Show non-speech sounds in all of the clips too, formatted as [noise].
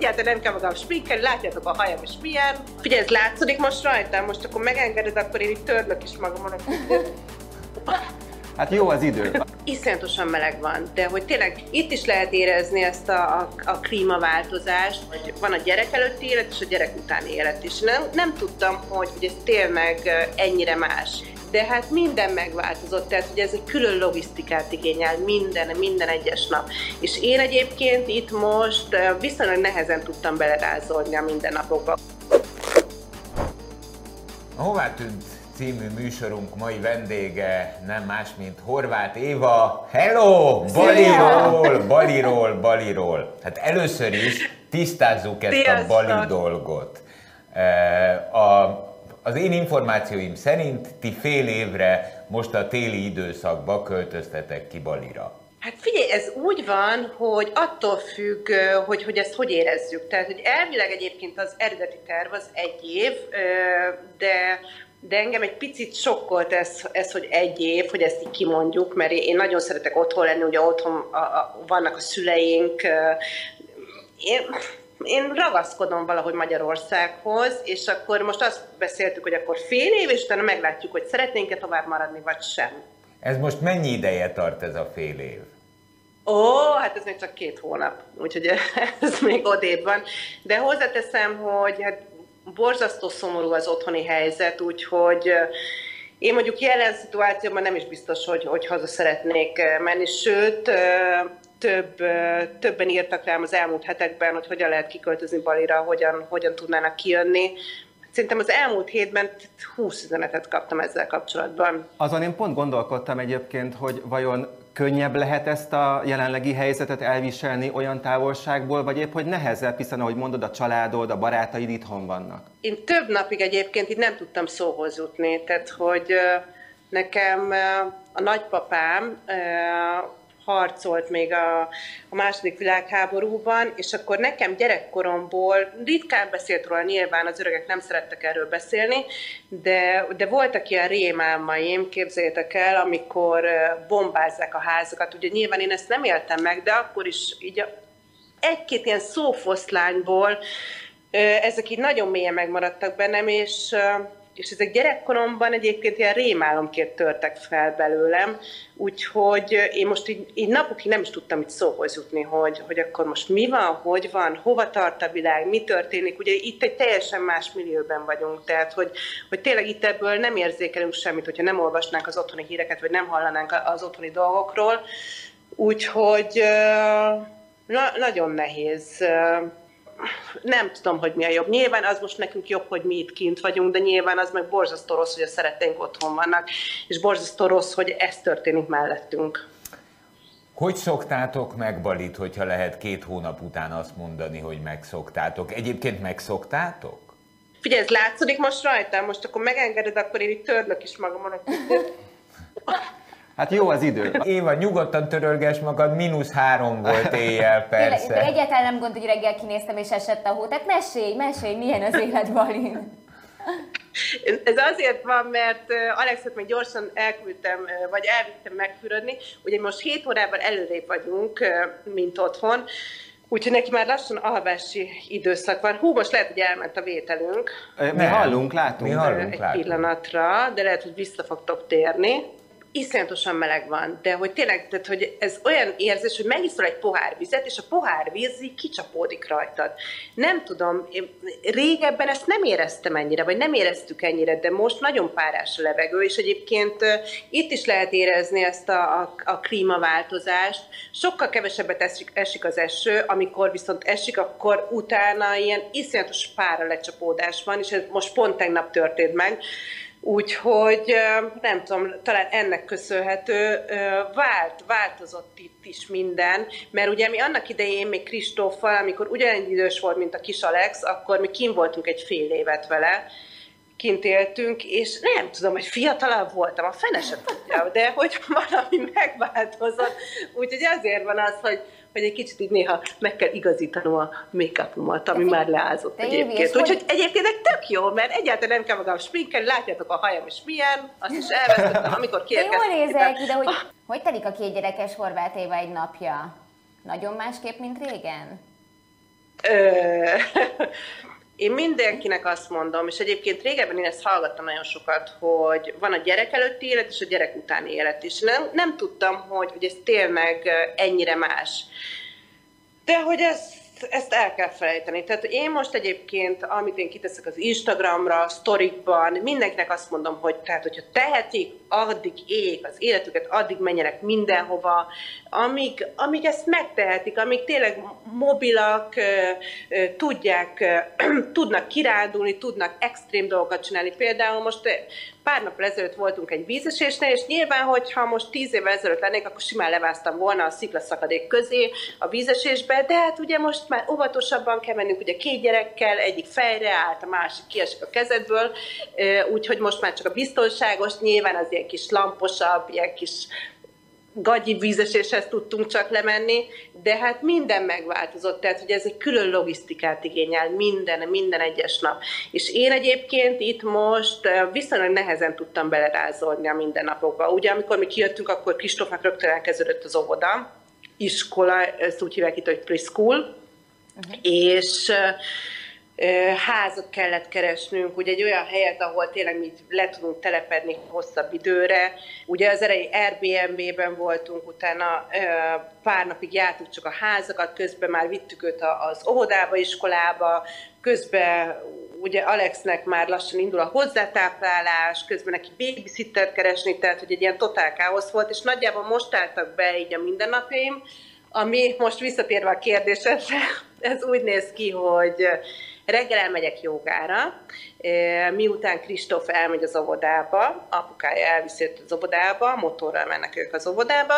egyáltalán nem kell magam spinkelni, látjátok a hajam is milyen. Figyelj, ez látszik most rajtam, most akkor megengeded, akkor én itt törlök is magamon. Hát jó az idő. Iszonyatosan meleg van, de hogy tényleg itt is lehet érezni ezt a, a, a klímaváltozást, hogy van a gyerek előtti élet és a gyerek utáni élet is. Nem, nem tudtam, hogy, hogy ez tényleg ennyire más. De hát minden megváltozott, tehát hogy ez egy külön logisztikát igényel, minden, minden egyes nap. És én egyébként itt most viszonylag nehezen tudtam belerázolni a mindennapokba. Hová tűnt című műsorunk mai vendége nem más, mint Horváth Éva. Hello! Baliról, Baliról, Baliról. Hát először is tisztázzuk ezt a Bali dolgot. A, az én információim szerint ti fél évre most a téli időszakba költöztetek ki Balira. Hát figyelj, ez úgy van, hogy attól függ, hogy, hogy ezt hogy érezzük. Tehát, hogy elvileg egyébként az eredeti terv az egy év, de de engem egy picit sokkolt ez, ez, hogy egy év, hogy ezt így kimondjuk, mert én nagyon szeretek otthon lenni, ugye otthon a, a, vannak a szüleink, én, én ragaszkodom valahogy Magyarországhoz, és akkor most azt beszéltük, hogy akkor fél év, és utána meglátjuk, hogy szeretnénk-e tovább maradni, vagy sem. Ez most mennyi ideje tart ez a fél év? Ó, hát ez még csak két hónap, úgyhogy [laughs] ez még odébb van. De hozzáteszem, hogy hát borzasztó szomorú az otthoni helyzet, úgyhogy én mondjuk jelen szituációban nem is biztos, hogy, hogy haza szeretnék menni, sőt, több, többen írtak rám az elmúlt hetekben, hogy hogyan lehet kiköltözni Balira, hogyan, hogyan tudnának kijönni. Szerintem az elmúlt hétben 20 üzenetet kaptam ezzel kapcsolatban. Azon én pont gondolkodtam egyébként, hogy vajon könnyebb lehet ezt a jelenlegi helyzetet elviselni olyan távolságból, vagy épp hogy nehezebb, hiszen ahogy mondod, a családod, a barátaid itthon vannak? Én több napig egyébként itt nem tudtam szóhoz jutni, tehát hogy nekem a nagypapám harcolt még a, a második világháborúban, és akkor nekem gyerekkoromból ritkán beszélt róla, nyilván az öregek nem szerettek erről beszélni, de, de voltak ilyen rémálmaim, képzeljétek el, amikor bombázzák a házakat. Ugye nyilván én ezt nem éltem meg, de akkor is így egy-két ilyen szófoszlányból ezek így nagyon mélyen megmaradtak bennem, és és ezek gyerekkoromban egyébként ilyen rémálomként törtek fel belőlem, úgyhogy én most így, így napokig nem is tudtam itt szóhoz jutni, hogy, hogy akkor most mi van, hogy van, hova tart a világ, mi történik. Ugye itt egy teljesen más millióben vagyunk, tehát hogy, hogy tényleg itt ebből nem érzékelünk semmit, hogyha nem olvasnánk az otthoni híreket, vagy nem hallanánk az otthoni dolgokról. Úgyhogy na, nagyon nehéz nem tudom, hogy mi a jobb. Nyilván az most nekünk jobb, hogy mi itt kint vagyunk, de nyilván az meg borzasztó rossz, hogy a szeretteink otthon vannak, és borzasztó rossz, hogy ez történik mellettünk. Hogy szoktátok meg Balit, hogyha lehet két hónap után azt mondani, hogy megszoktátok? Egyébként megszoktátok? Figyelj, ez látszik most rajtam, most akkor megengeded, akkor én itt törlök is magamon. [laughs] Hát jó az idő. Éva, nyugodtan törölges magad, mínusz három volt éjjel, [laughs] persze. Tényleg, egyáltalán nem gond, hogy reggel kinéztem és esett a hó. Tehát mesélj, mesélj, milyen az élet Balin. Ez azért van, mert Alexet még gyorsan elküldtem, vagy elvittem megfürödni. Ugye most 7 órával előrébb vagyunk, mint otthon, Úgyhogy neki már lassan alvási időszak van. Hú, most lehet, hogy elment a vételünk. Mi Nem. hallunk, látunk. Mi hallunk, Egy látunk. pillanatra, de lehet, hogy vissza fogtok térni iszonyatosan meleg van, de hogy tényleg, tehát, hogy ez olyan érzés, hogy megiszol egy pohár vizet, és a pohár víz kicsapódik rajtad. Nem tudom, régebben ezt nem éreztem ennyire, vagy nem éreztük ennyire, de most nagyon párás a levegő, és egyébként itt is lehet érezni ezt a, a, a klímaváltozást. Sokkal kevesebbet esik, esik az eső, amikor viszont esik, akkor utána ilyen iszonyatos pára lecsapódás van, és ez most pont tegnap történt meg, Úgyhogy nem tudom, talán ennek köszönhető, vált, változott itt is minden, mert ugye mi annak idején még Kristóffal, amikor ugyanannyi idős volt, mint a kis Alex, akkor mi kim voltunk egy fél évet vele, kint éltünk, és nem tudom, hogy fiatalabb voltam, a fene se tudja, de hogy valami megváltozott. Úgyhogy azért van az, hogy hogy egy kicsit így néha meg kell igazítanom a make-upomat, ami már leázott te egyébként. Úgyhogy egyébként egy tök jó, mert egyáltalán nem kell magam spinkelni, látjátok a hajam is milyen, azt is elvesztettem, amikor kiérkeztem. Jól nézek ide, hogy hogy telik a két gyerekes Horváth Éva egy napja? Nagyon másképp, mint régen? Én mindenkinek azt mondom, és egyébként régebben én ezt hallgattam nagyon sokat, hogy van a gyerek előtti élet és a gyerek utáni élet is. Nem, nem tudtam, hogy, hogy ez tényleg ennyire más. De hogy ez ezt el kell felejteni. Tehát én most egyébként, amit én kiteszek az Instagramra, sztorikban, mindenkinek azt mondom, hogy tehát, hogyha tehetik, addig éljék az életüket, addig menjenek mindenhova, amíg, amíg ezt megtehetik, amíg tényleg mobilak, tudják, [clears throat] tudnak kirándulni, tudnak extrém dolgokat csinálni. Például most pár nap ezelőtt voltunk egy vízesésnél, és nyilván, hogyha most tíz évvel ezelőtt lennék, akkor simán leváztam volna a sziklaszakadék közé a vízesésbe, de hát ugye most már óvatosabban kell mennünk, ugye két gyerekkel, egyik fejre állt, a másik kiesik a kezedből, úgyhogy most már csak a biztonságos, nyilván az ilyen kis lamposabb, ilyen kis gagyi vízeséshez tudtunk csak lemenni, de hát minden megváltozott, tehát hogy ez egy külön logisztikát igényel, minden, minden egyes nap. És én egyébként itt most viszonylag nehezen tudtam belerázolni a mindennapokba. Ugye amikor mi kijöttünk, akkor Kristófnak rögtön elkezdődött az óvoda, iskola, ezt úgy hívják itt, hogy preschool, uh-huh. és házat kellett keresnünk, ugye egy olyan helyet, ahol tényleg mi le tudunk telepedni hosszabb időre. Ugye az erei Airbnb-ben voltunk, utána pár napig jártuk csak a házakat, közben már vittük őt az óvodába, iskolába, közben ugye Alexnek már lassan indul a hozzátáplálás, közben neki babysitter keresni, tehát hogy egy ilyen totál káosz volt, és nagyjából most álltak be így a mindennapjaim, ami most visszatérve a kérdésre, [laughs] ez úgy néz ki, hogy Reggel elmegyek jogára, miután Kristóf elmegy az óvodába, apukája elviszi őt az óvodába, motorral mennek ők az óvodába,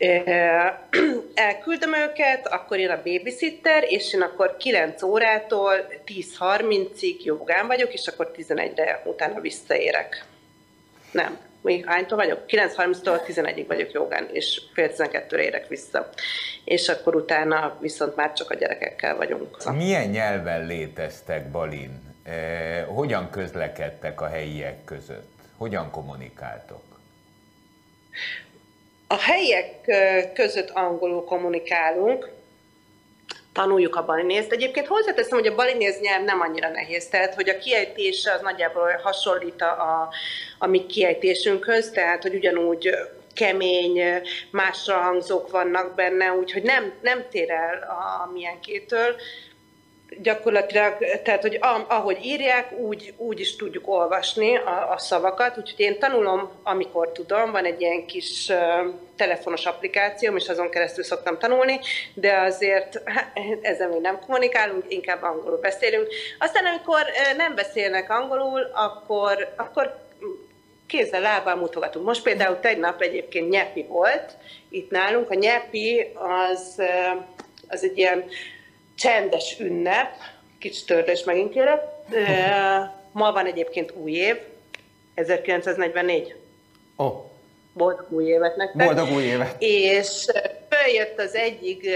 [clears throat] elküldöm őket, akkor jön a babysitter, és én akkor 9 órától 10.30-ig jogán vagyok, és akkor 11-re utána visszaérek. Nem, még hánytól vagyok? 9.30-tól 11-ig vagyok jogán, és fél 12-re érek vissza. És akkor utána viszont már csak a gyerekekkel vagyunk. Milyen nyelven léteztek Balin? Eh, hogyan közlekedtek a helyiek között? Hogyan kommunikáltok? A helyiek között angolul kommunikálunk, tanuljuk a balinézt. Egyébként hozzáteszem, hogy a balinéz nyelv nem annyira nehéz, tehát hogy a kiejtése az nagyjából hasonlít a, a, a mi kiejtésünkhöz, tehát hogy ugyanúgy kemény, másra hangzók vannak benne, úgyhogy nem, nem tér el a, a milyenkétől gyakorlatilag, tehát hogy ahogy írják, úgy, úgy is tudjuk olvasni a, a szavakat, úgyhogy én tanulom, amikor tudom, van egy ilyen kis uh, telefonos applikációm, és azon keresztül szoktam tanulni, de azért ezzel még nem kommunikálunk, inkább angolul beszélünk. Aztán amikor uh, nem beszélnek angolul, akkor, akkor kézzel, lábbal mutogatunk. Most például tegnap egyébként nyepi volt itt nálunk. A nyepi az, az egy ilyen csendes ünnep, kicsit törlés megint kérek. Ma van egyébként új év, 1944. Ó. Oh. Boldog új évet nektek. Boldog új évet. És följött az egyik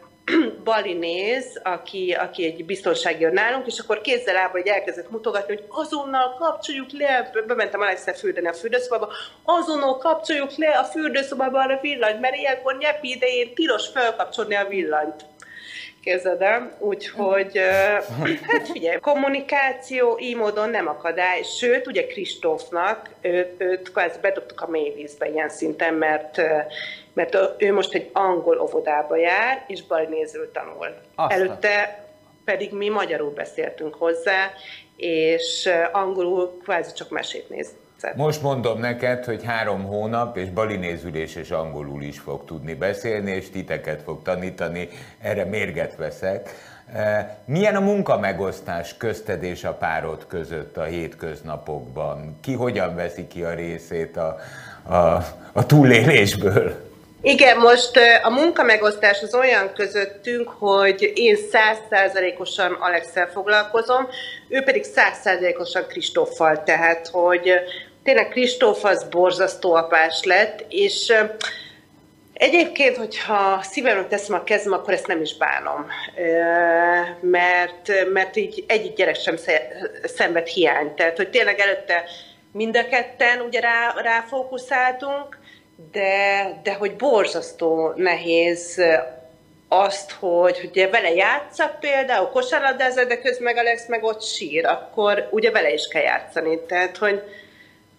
[clears throat] balinéz, aki, aki egy biztonsági nálunk, és akkor kézzel lába, hogy elkezdett mutogatni, hogy azonnal kapcsoljuk le, bementem Alexel fürdeni a fürdőszobába, azonnal kapcsoljuk le a fürdőszobába a villanyt, mert ilyenkor nyepi idején tilos felkapcsolni a villanyt képzeld el. Úgyhogy, hát figyelj, kommunikáció így módon nem akadály, sőt, ugye Kristófnak, őt, őt kvázi bedobtuk a mélyvízbe ilyen szinten, mert mert ő most egy angol óvodába jár, és balinézről tanul. Aztán. Előtte pedig mi magyarul beszéltünk hozzá, és angolul kvázi csak mesét néz. Most mondom neked, hogy három hónap, és balinézülés és angolul is fog tudni beszélni, és titeket fog tanítani, erre mérget veszek. Milyen a munkamegosztás közted és a párod között a hétköznapokban? Ki hogyan veszi ki a részét a, a, a túlélésből? Igen, most a munkamegosztás az olyan közöttünk, hogy én százszázalékosan Alexel foglalkozom, ő pedig százszázalékosan Kristóffal, tehát hogy tényleg Kristóf az borzasztó apás lett, és Egyébként, hogyha szívemre teszem a kezem, akkor ezt nem is bánom, mert, mert így egyik gyerek sem szenved hiányt. Tehát, hogy tényleg előtte mind a ketten ugye rá, ráfókuszáltunk, de, de hogy borzasztó nehéz azt, hogy ugye vele játszak például, kosárlabdázol, de közben meg Alex meg ott sír, akkor ugye vele is kell játszani. Tehát, hogy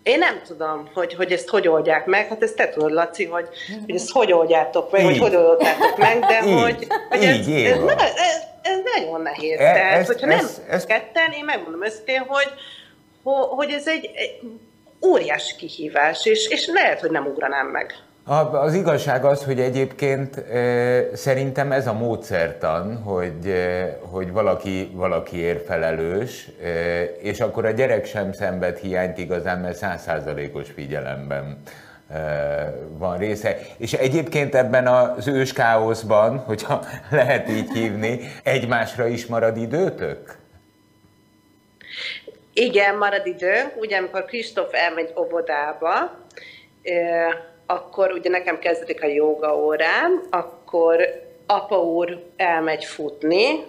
én nem tudom, hogy, hogy ezt hogy oldják meg, hát ezt te tudod, Laci, hogy, hogy ezt hogy oldjátok meg, Így. hogy hogy oldjátok meg, de Így. hogy, hogy ez, Így, ez, Éva. ez, ez nagyon nehéz. E- Tehát, ez- hogyha ez- nem ez- ketten, én megmondom őszintén, hogy, ho- hogy ez egy óriási kihívás, és, és lehet, hogy nem ugranám meg. Az igazság az, hogy egyébként szerintem ez a módszertan, hogy, hogy valaki, valakiért felelős, és akkor a gyerek sem szenved hiányt igazán, mert százszázalékos figyelemben van része. És egyébként ebben az ős káoszban, hogyha [laughs] lehet így hívni, egymásra is marad időtök? Igen, marad időnk. Ugye, amikor Kristóf elmegy óvodába, akkor ugye nekem kezdődik a joga órám, akkor apa úr elmegy futni,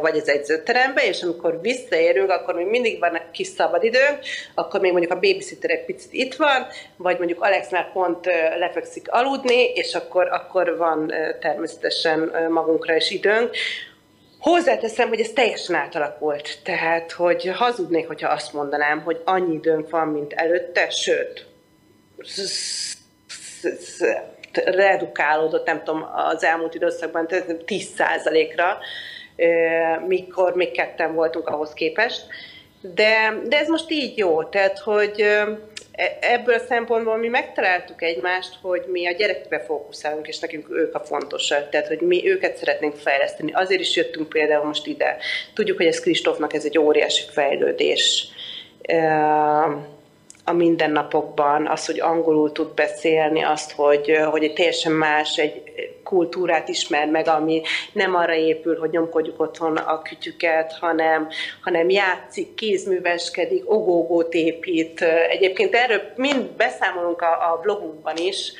vagy az edzőterembe, és amikor visszaérünk, akkor még mindig van egy kis szabadidőnk, akkor még mondjuk a babysitter egy picit itt van, vagy mondjuk Alex már pont lefekszik aludni, és akkor, akkor van természetesen magunkra is időnk. Hozzáteszem, hogy ez teljesen átalakult. Tehát, hogy hazudnék, hogyha azt mondanám, hogy annyi időnk van, mint előtte, sőt, redukálódott, nem tudom, az elmúlt időszakban 10%-ra, mikor még ketten voltunk ahhoz képest. De, de ez most így jó, tehát, hogy ebből a szempontból mi megtaláltuk egymást, hogy mi a gyerekekre fókuszálunk, és nekünk ők a fontosak, tehát, hogy mi őket szeretnénk fejleszteni. Azért is jöttünk például most ide. Tudjuk, hogy ez Kristófnak ez egy óriási fejlődés a mindennapokban, az, hogy angolul tud beszélni, azt, hogy, hogy egy teljesen más, egy kultúrát ismer meg, ami nem arra épül, hogy nyomkodjuk otthon a kütyüket, hanem, hanem játszik, kézműveskedik, ogógót épít. Egyébként erről mind beszámolunk a, a blogunkban is,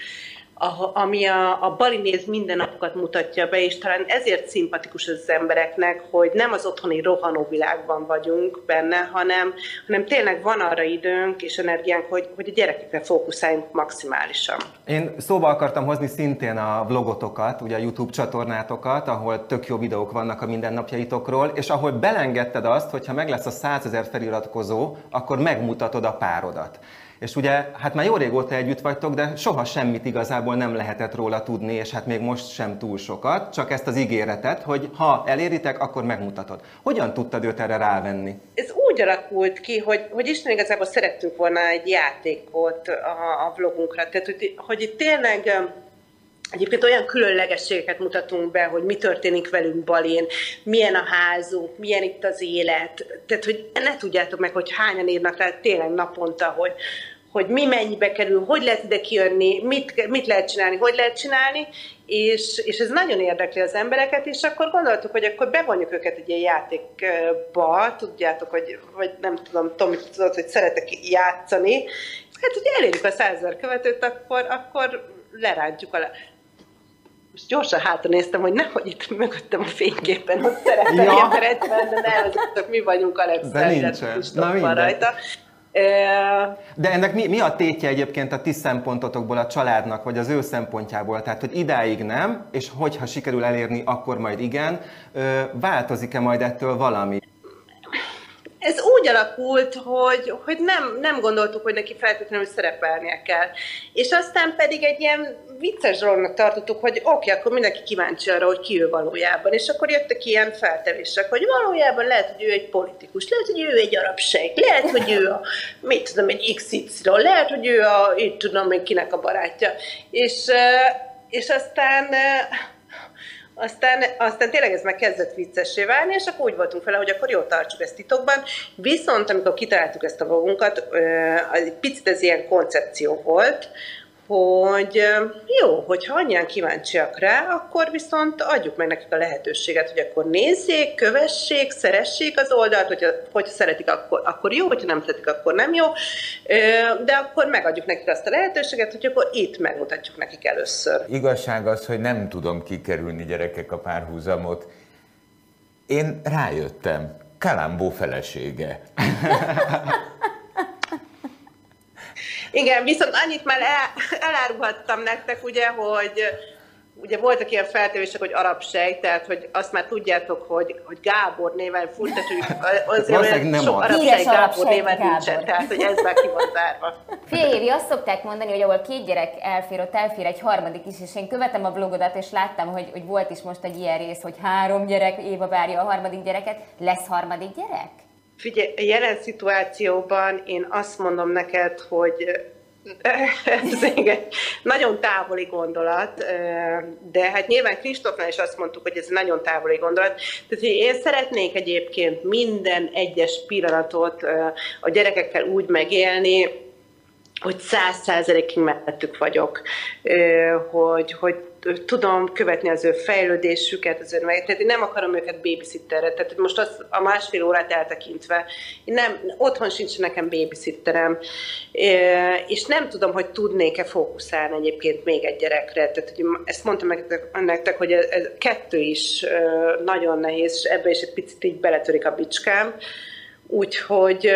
a- ami a, a Balinéz mindennapokat mutatja be, és talán ezért szimpatikus az embereknek, hogy nem az otthoni rohanó világban vagyunk benne, hanem, hanem tényleg van arra időnk és energiánk, hogy, hogy a gyerekekre fókuszáljunk maximálisan. Én szóba akartam hozni szintén a vlogotokat, ugye a YouTube csatornátokat, ahol tök jó videók vannak a mindennapjaitokról, és ahol belengedted azt, hogy ha meg lesz a 100 ezer feliratkozó, akkor megmutatod a párodat. És ugye, hát már jó régóta együtt vagytok, de soha semmit igazából nem lehetett róla tudni, és hát még most sem túl sokat, csak ezt az ígéretet, hogy ha eléritek, akkor megmutatod. Hogyan tudtad őt erre rávenni? Ez úgy alakult ki, hogy, hogy Isten igazából szerettünk volna egy játékot a, a vlogunkra, tehát hogy, hogy tényleg Egyébként olyan különlegességeket mutatunk be, hogy mi történik velünk Balén, milyen a házunk, milyen itt az élet. Tehát, hogy ne tudjátok meg, hogy hányan írnak rá tényleg naponta, hogy, hogy mi mennyibe kerül, hogy lehet ide kijönni, mit, mit lehet csinálni, hogy lehet csinálni, és, és ez nagyon érdekli az embereket, és akkor gondoltuk, hogy akkor bevonjuk őket egy ilyen játékba, tudjátok, hogy, vagy nem tudom, Tomi, tudod, hogy szeretek játszani, hát, hogy elérjük a százezer követőt, akkor, akkor lerántjuk a most gyorsan hátra néztem, hogy nehogy itt mögöttem a fényképen, ott szerepeljen Ja. ja. rendben, de ne, azok mi vagyunk nincsen. Na mindegy. rajta. De ennek mi, mi a tétje egyébként a ti szempontotokból, a családnak, vagy az ő szempontjából? Tehát, hogy idáig nem, és hogyha sikerül elérni, akkor majd igen. Változik-e majd ettől valami? Ez úgy alakult, hogy, hogy nem, nem gondoltuk, hogy neki feltétlenül szerepelnie kell. És aztán pedig egy ilyen vicces dolognak tartottuk, hogy oké, okay, akkor mindenki kíváncsi arra, hogy ki ő valójában. És akkor jöttek ilyen feltevések, hogy valójában lehet, hogy ő egy politikus, lehet, hogy ő egy arab sejk, lehet, hogy ő a, mit tudom, egy XY, lehet, hogy ő a, itt tudom én kinek a barátja. És, és aztán aztán, aztán tényleg ez meg kezdett viccessé válni, és akkor úgy voltunk vele, hogy akkor jó, tartsuk ezt titokban. Viszont amikor kitaláltuk ezt a magunkat, egy picit ez ilyen koncepció volt, hogy jó, hogyha annyian kíváncsiak rá, akkor viszont adjuk meg nekik a lehetőséget, hogy akkor nézzék, kövessék, szeressék az oldalt, hogyha, hogyha szeretik, akkor, akkor jó, hogyha nem szeretik, akkor nem jó, de akkor megadjuk nekik azt a lehetőséget, hogy akkor itt megmutatjuk nekik először. Igazság az, hogy nem tudom kikerülni gyerekek a párhuzamot. Én rájöttem, Kalambó felesége. [laughs] Igen, viszont annyit már el, elárulhattam nektek, ugye, hogy, ugye voltak ilyen feltevések, hogy arab sej, tehát hogy azt már tudjátok, hogy, hogy Gábor néven futtatjuk, Valószínűleg nem sok arab sej Gábor néven Gábor. nincsen, tehát hogy ez már ki van zárva. Évi, azt szokták mondani, hogy ahol két gyerek elfér, ott elfér egy harmadik is, és én követem a vlogodat, és láttam, hogy, hogy volt is most egy ilyen rész, hogy három gyerek, Éva várja a harmadik gyereket. Lesz harmadik gyerek? Figyelj, a jelen szituációban én azt mondom neked, hogy [laughs] ez igen, nagyon távoli gondolat, de hát nyilván Kristófnál is azt mondtuk, hogy ez nagyon távoli gondolat. Tehát én szeretnék egyébként minden egyes pillanatot a gyerekekkel úgy megélni, hogy száz százalékig mellettük vagyok, hogy, hogy tudom követni az ő fejlődésüket, az ő tehát én nem akarom őket babysitterre, tehát most az a másfél órát eltekintve, én nem, otthon sincs nekem babysitterem, és nem tudom, hogy tudnék-e fókuszálni egyébként még egy gyerekre, tehát hogy ezt mondtam nektek, hogy ez kettő is nagyon nehéz, és ebbe is egy picit így beletörik a bicskám, Úgyhogy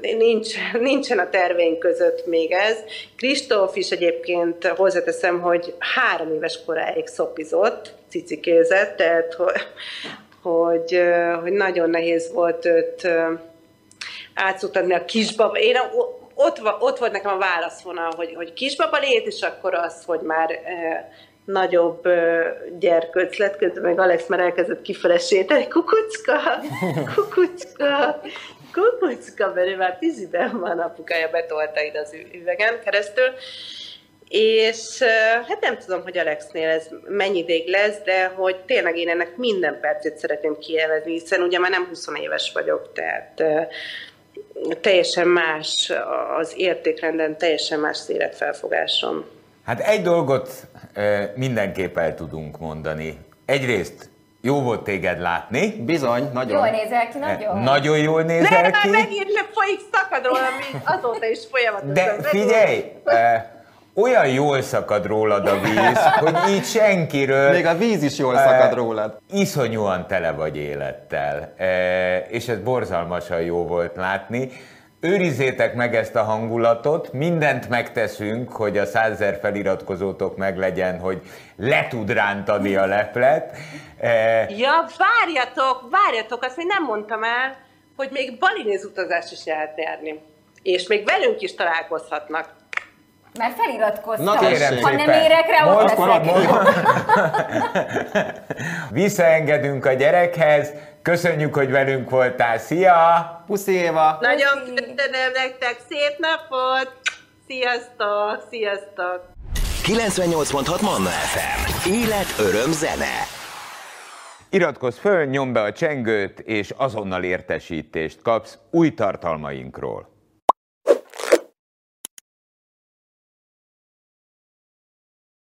nincs, nincsen a terveink között még ez. Kristóf is egyébként hozzáteszem, hogy három éves koráig szopizott, cicikézett, tehát hogy, hogy, hogy nagyon nehéz volt őt átszutadni a kisbaba. Én ott, ott volt nekem a válaszvonal, hogy, hogy kisbaba lét, és akkor az, hogy már nagyobb gyerkőc lett, közben meg Alex már elkezdett kifele sétálni, kukucka, kukucka, kukucka, mert ő már piziben van, apukája betolta ide az üvegen keresztül. És hát nem tudom, hogy Alexnél ez mennyi ideig lesz, de hogy tényleg én ennek minden percét szeretném kielvezni, hiszen ugye már nem 20 éves vagyok, tehát teljesen más az értékrenden, teljesen más az életfelfogásom. Hát egy dolgot mindenképp el tudunk mondani. Egyrészt jó volt téged látni. Bizony, nagyon. Jól nézel ki, nagyon. Nagyon jól nézel Nem, ki. már megint le folyik szakad róla, mint azóta is folyamatosan. De figyelj, olyan jól szakad rólad a víz, [laughs] hogy így senkiről... Még a víz is jól szakad rólad. Iszonyúan tele vagy élettel, és ez borzalmasan jó volt látni. Őrizzétek meg ezt a hangulatot, mindent megteszünk, hogy a százezer feliratkozótok meg legyen, hogy le tud rántani a leplet. Ja, várjatok, várjatok, azt még nem mondtam el, hogy még Balinéz utazást is lehet járni. És még velünk is találkozhatnak. Már feliratkoztam. Na, kérem ha nem érek rá, ott leszek. [laughs] [laughs] Visszaengedünk a gyerekhez, köszönjük, hogy velünk voltál, szia! Puszi Éva! Nagyon köszönöm nektek, szép napot! Sziasztok, sziasztok! 98.6 Manna FM. Élet, öröm, zene. Iratkozz föl, nyomd be a csengőt, és azonnal értesítést kapsz új tartalmainkról.